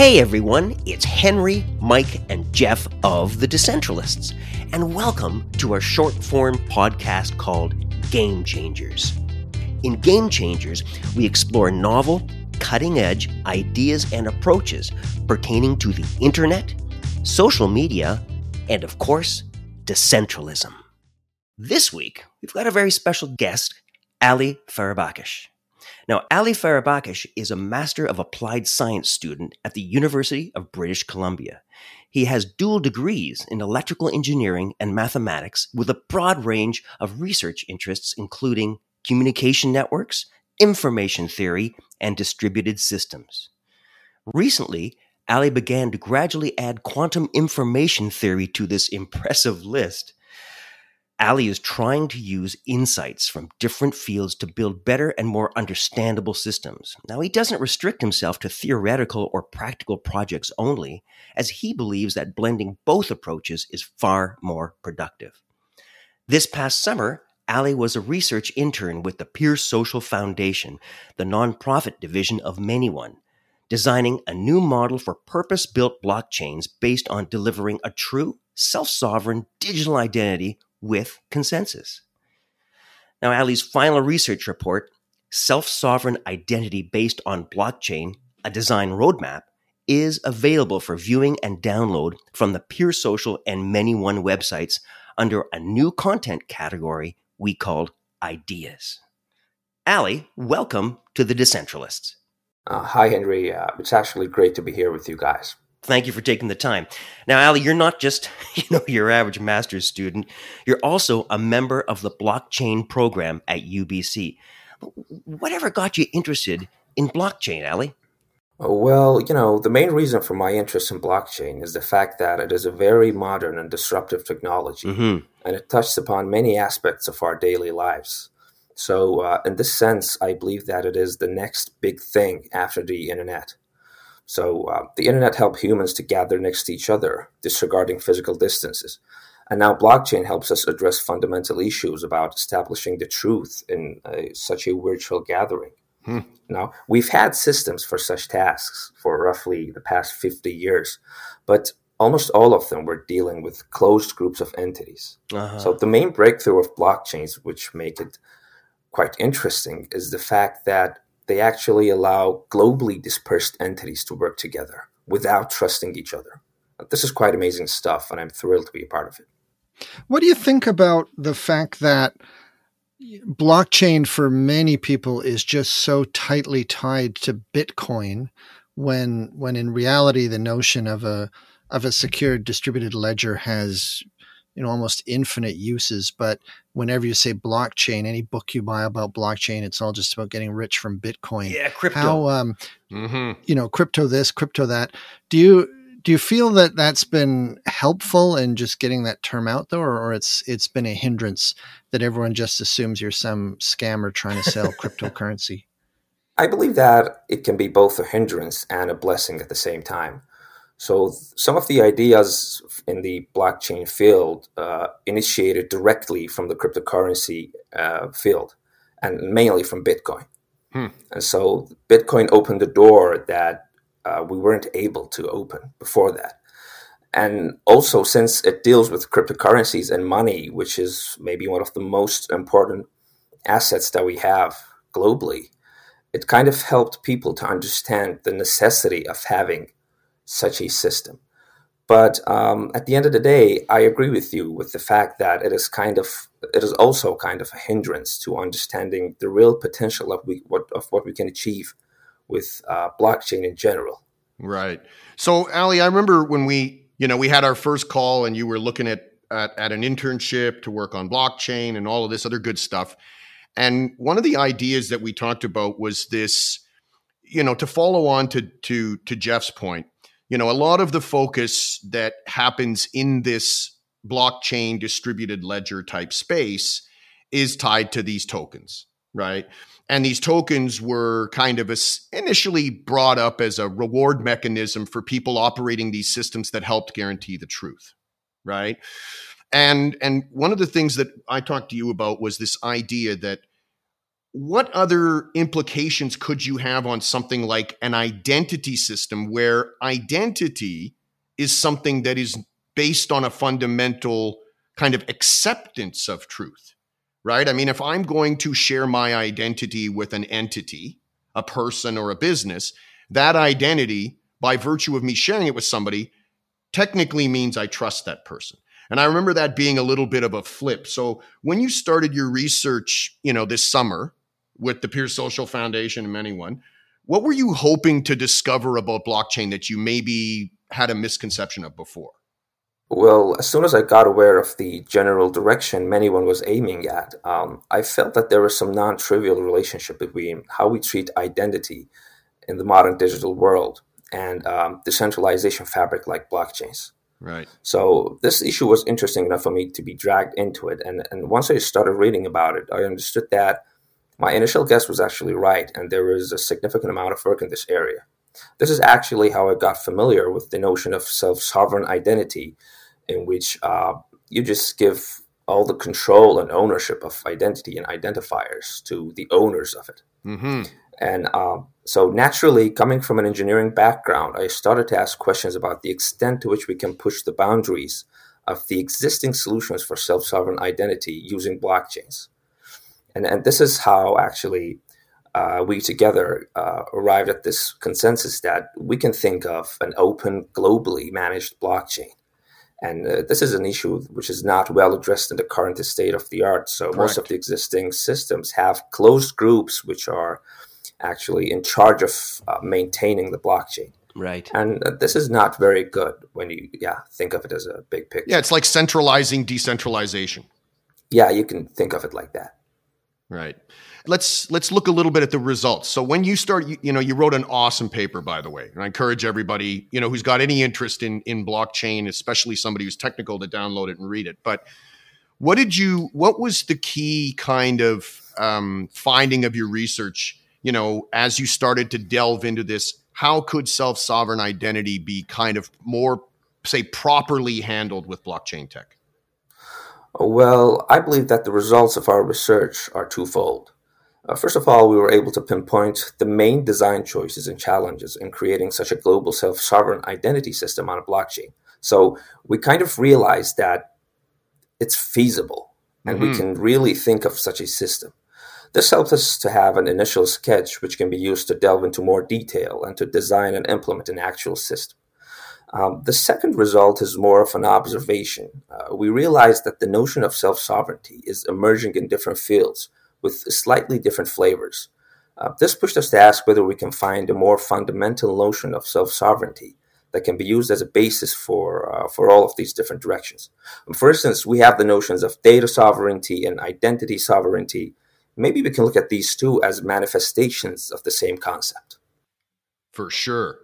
Hey everyone, it's Henry, Mike, and Jeff of The Decentralists, and welcome to our short form podcast called Game Changers. In Game Changers, we explore novel, cutting edge ideas and approaches pertaining to the internet, social media, and of course, decentralism. This week, we've got a very special guest, Ali Farahbakhsh. Now, Ali Farahbakhsh is a Master of Applied Science student at the University of British Columbia. He has dual degrees in electrical engineering and mathematics with a broad range of research interests, including communication networks, information theory, and distributed systems. Recently, Ali began to gradually add quantum information theory to this impressive list. Ali is trying to use insights from different fields to build better and more understandable systems. Now, he doesn't restrict himself to theoretical or practical projects only, as he believes that blending both approaches is far more productive. This past summer, Ali was a research intern with the Peer Social Foundation, the nonprofit division of ManyOne, designing a new model for purpose built blockchains based on delivering a true, self sovereign digital identity with consensus. Now, Ali's final research report, Self Sovereign Identity Based on Blockchain, a Design Roadmap, is available for viewing and download from the Peer Social and ManyOne websites under a new content category we called Ideas. Ali, welcome to the Decentralists. Uh, hi, Henry. Uh, it's actually great to be here with you guys. Thank you for taking the time. Now, Ali, you're not just you know your average master's student. You're also a member of the blockchain program at UBC. Whatever got you interested in blockchain, Ali? Well, you know, the main reason for my interest in blockchain is the fact that it is a very modern and disruptive technology, mm-hmm. and it touches upon many aspects of our daily lives. So, uh, in this sense, I believe that it is the next big thing after the internet. So uh, the internet helped humans to gather next to each other, disregarding physical distances. And now blockchain helps us address fundamental issues about establishing the truth in a, such a virtual gathering. Hmm. Now, we've had systems for such tasks for roughly the past 50 years, but almost all of them were dealing with closed groups of entities. Uh-huh. So the main breakthrough of blockchains, which make it quite interesting, is the fact that they actually allow globally dispersed entities to work together without trusting each other. This is quite amazing stuff, and I'm thrilled to be a part of it. What do you think about the fact that blockchain for many people is just so tightly tied to Bitcoin when when in reality the notion of a of a secured distributed ledger has you know almost infinite uses but whenever you say blockchain any book you buy about blockchain it's all just about getting rich from bitcoin. Yeah crypto. How um mm-hmm. you know crypto this crypto that. Do you do you feel that that's been helpful in just getting that term out though or, or it's it's been a hindrance that everyone just assumes you're some scammer trying to sell cryptocurrency? I believe that it can be both a hindrance and a blessing at the same time so some of the ideas in the blockchain field uh, initiated directly from the cryptocurrency uh, field, and mainly from Bitcoin. Hmm. And so Bitcoin opened the door that uh, we weren't able to open before that. And also, since it deals with cryptocurrencies and money, which is maybe one of the most important assets that we have globally, it kind of helped people to understand the necessity of having such a system. But um, at the end of the day, I agree with you with the fact that it is kind of it is also kind of a hindrance to understanding the real potential of we what of what we can achieve with uh, blockchain in general. Right. So, Ali, I remember when we you know we had our first call and you were looking at at, at an internship to work on blockchain and all of this other good stuff. And one of the ideas that we talked about was this, you know, to follow on to to to Jeff's point you know, a lot of the focus that happens in this blockchain distributed ledger type space is tied to these tokens, right? And these tokens were kind of a, initially brought up as a reward mechanism for people operating these systems that helped guarantee the truth, right? And and one of the things that I talked to you about was this idea that what other implications could you have on something like an identity system where identity is something that is based on a fundamental kind of acceptance of truth, right? I mean, if I'm going to share my identity with an entity, a person or a business, that identity, by virtue of me sharing it with somebody, technically means I trust that person. And I remember that being a little bit of a flip. So when you started your research, you know, this summer with the Peer Social Foundation and ManyOne, what were you hoping to discover about blockchain that you maybe had a misconception of before? Well, as soon as I got aware of the general direction ManyOne was aiming at, um, I felt that there was some non trivial relationship between how we treat identity in the modern digital world and um, decentralization fabric like blockchains. Right. So this issue was interesting enough for me to be dragged into it. And, and once I started reading about it, I understood that my initial guess was actually right, and there is a significant amount of work in this area. This is actually how I got familiar with the notion of self sovereign identity, in which uh, you just give all the control and ownership of identity and identifiers to the owners of it. Mm-hmm. And uh, so, naturally, coming from an engineering background, I started to ask questions about the extent to which we can push the boundaries of the existing solutions for self sovereign identity using blockchains. And, and this is how actually uh, we together uh, arrived at this consensus that we can think of an open, globally managed blockchain. And uh, this is an issue which is not well addressed in the current state of the art. So, Correct. most of the existing systems have closed groups which are actually in charge of uh, maintaining the blockchain. Right. And uh, this is not very good when you, yeah, think of it as a big picture. Yeah, it's like centralizing decentralization. Yeah, you can think of it like that. Right. Let's let's look a little bit at the results. So when you start, you, you, know, you wrote an awesome paper, by the way, and I encourage everybody, you know, who's got any interest in in blockchain, especially somebody who's technical, to download it and read it. But what did you? What was the key kind of um, finding of your research? You know, as you started to delve into this, how could self sovereign identity be kind of more, say, properly handled with blockchain tech? Well, I believe that the results of our research are twofold. Uh, first of all, we were able to pinpoint the main design choices and challenges in creating such a global self sovereign identity system on a blockchain. So we kind of realized that it's feasible and mm-hmm. we can really think of such a system. This helped us to have an initial sketch which can be used to delve into more detail and to design and implement an actual system. Um, the second result is more of an observation. Uh, we realize that the notion of self sovereignty is emerging in different fields with slightly different flavors. Uh, this pushed us to ask whether we can find a more fundamental notion of self sovereignty that can be used as a basis for, uh, for all of these different directions. For instance, we have the notions of data sovereignty and identity sovereignty. Maybe we can look at these two as manifestations of the same concept. For sure.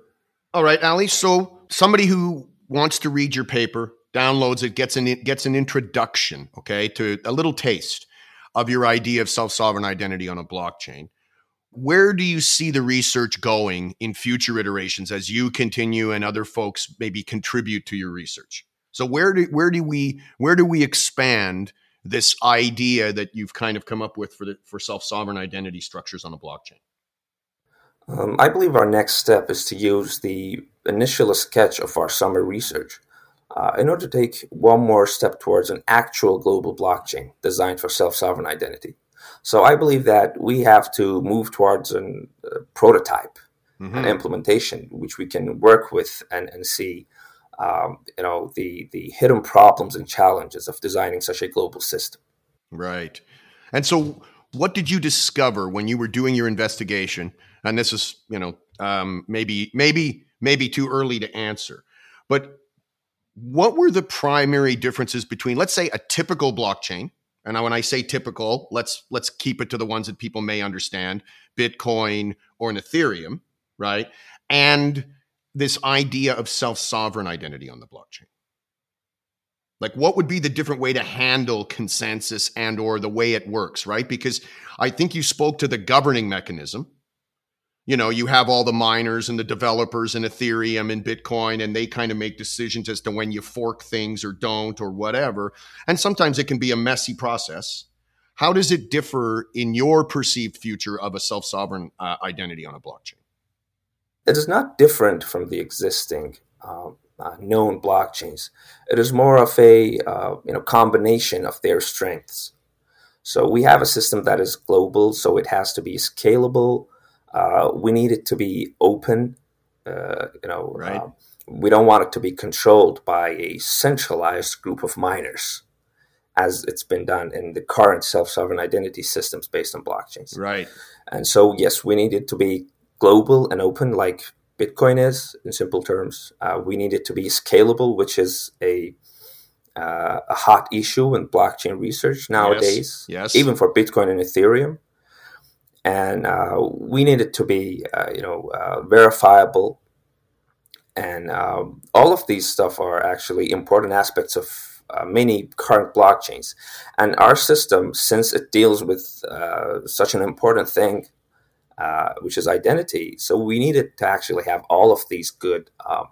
All right, Ali. So somebody who wants to read your paper downloads it, gets an gets an introduction, okay, to a little taste of your idea of self sovereign identity on a blockchain. Where do you see the research going in future iterations as you continue and other folks maybe contribute to your research? So where do where do we where do we expand this idea that you've kind of come up with for the for self sovereign identity structures on a blockchain? Um, I believe our next step is to use the initial sketch of our summer research uh, in order to take one more step towards an actual global blockchain designed for self sovereign identity. So I believe that we have to move towards a uh, prototype, mm-hmm. an implementation, which we can work with and, and see. Um, you know the the hidden problems and challenges of designing such a global system. Right, and so what did you discover when you were doing your investigation? And this is, you know, um, maybe, maybe, maybe too early to answer. But what were the primary differences between, let's say, a typical blockchain? And when I say typical, let's let's keep it to the ones that people may understand: Bitcoin or an Ethereum, right? And this idea of self-sovereign identity on the blockchain like what would be the different way to handle consensus and or the way it works right because i think you spoke to the governing mechanism you know you have all the miners and the developers in ethereum and bitcoin and they kind of make decisions as to when you fork things or don't or whatever and sometimes it can be a messy process How does it differ in your perceived future of a self sovereign uh, identity on a blockchain? It is not different from the existing um, uh, known blockchains. It is more of a uh, you know combination of their strengths. So we have a system that is global, so it has to be scalable. Uh, we need it to be open. Uh, you know, right. Um, we don't want it to be controlled by a centralized group of miners, as it's been done in the current self-sovereign identity systems based on blockchains. Right. And so, yes, we need it to be global and open, like Bitcoin is, in simple terms. Uh, we need it to be scalable, which is a uh, a hot issue in blockchain research nowadays, yes. yes. even for Bitcoin and Ethereum. And uh, we need it to be, uh, you know, uh, verifiable. And um, all of these stuff are actually important aspects of uh, many current blockchains. And our system, since it deals with such an important thing uh, which is identity. So we needed to actually have all of these good um,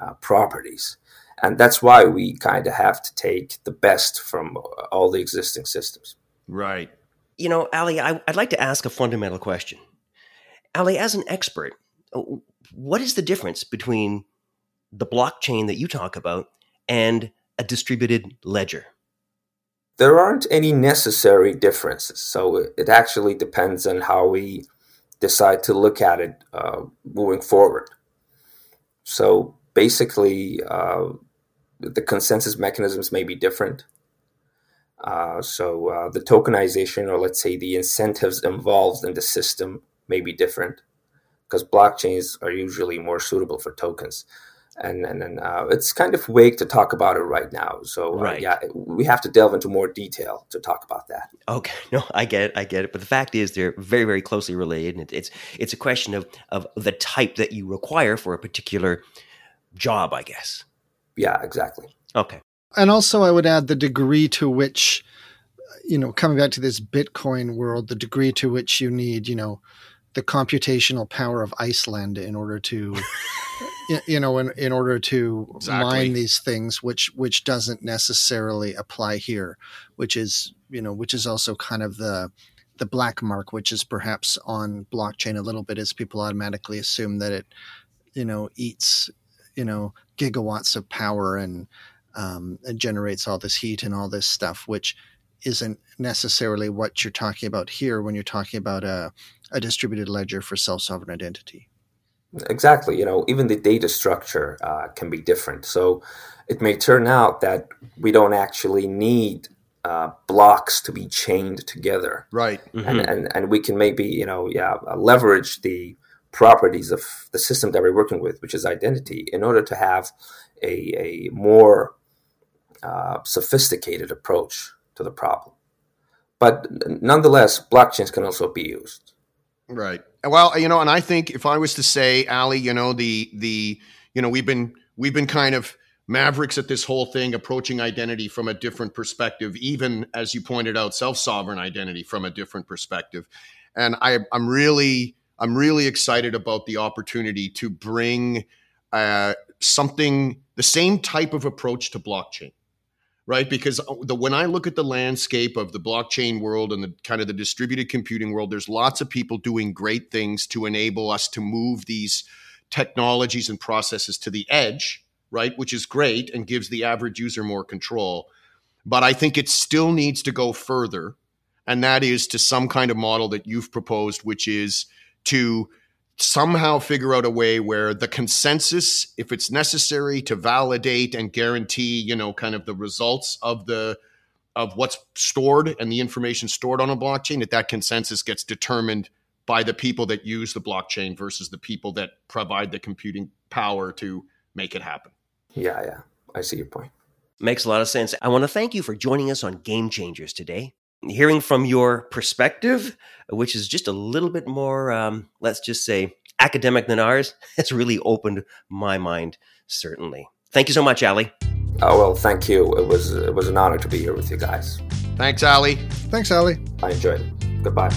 uh, properties. And that's why we kind of have to take the best from all the existing systems. Right. You know, Ali, I, would like to ask a fundamental question. Ali, as an expert, uh, what is the difference between the blockchain that you talk about and a distributed ledger? There aren't any necessary differences. So it actually depends on how we decide to look at it uh, moving forward. So basically, uh, the consensus mechanisms may be different. Uh, so uh, the tokenization, or let's say the incentives involved in the system, may be different because blockchains are usually more suitable for tokens and and, and uh, it's kind of vague to talk about it right now. So uh, right. yeah, we have to delve into more detail to talk about that. Okay, no, I get it, I get it. But the fact is, they're very very closely related, and it's it's a question of of the type that you require for a particular job, I guess. Yeah, exactly. Okay. And also, I would add the degree to which, you know, coming back to this Bitcoin world, the degree to which you need, you know, the computational power of Iceland in order to you know in, in order to exactly. mine these things which which doesn't necessarily apply here which is you know which is also kind of the the black mark which is perhaps on blockchain a little bit as people automatically assume that it you know eats you know gigawatts of power and um, it generates all this heat and all this stuff which isn't necessarily what you're talking about here when you're talking about a, a distributed ledger for self-sovereign identity Exactly. You know, even the data structure uh, can be different. So it may turn out that we don't actually need uh, blocks to be chained together. Right. Mm-hmm. And, and, and we can maybe, you know, yeah, uh, leverage the properties of the system that we're working with, which is identity, in order to have a, a more uh, sophisticated approach to the problem. But nonetheless, blockchains can also be used. Right. Well, you know, and I think if I was to say, Ali, you know, the the you know, we've been we've been kind of mavericks at this whole thing, approaching identity from a different perspective, even as you pointed out, self-sovereign identity from a different perspective. And I, I'm really, I'm really excited about the opportunity to bring uh, something, the same type of approach to blockchain right? Because uh, the when I look at the landscape of the blockchain world and the kind of the distributed computing world, there's lots of people doing great things to enable us to move these technologies and processes to the edge, right? Which is great and gives the average user more control. But I think it still needs to go further, and that is to some kind of model that you've proposed, which is to somehow figure out a way where the consensus if it's necessary to validate and guarantee you know kind of the results of the of what's stored and the information stored on a blockchain that that consensus gets determined by the people that use the blockchain versus the people that provide the computing power to make it happen. Yeah yeah. I see your point. Makes a lot of sense. I want to thank you for joining us on game changers today hearing from your perspective, which is just a little bit more, um, let's just say, academic than ours, has really opened my mind, certainly. Thank you so much, Ali. Oh, well, thank you. It was, it was an honor to be here with you guys. Thanks, Ali. Thanks, Ali. I enjoyed it. Goodbye.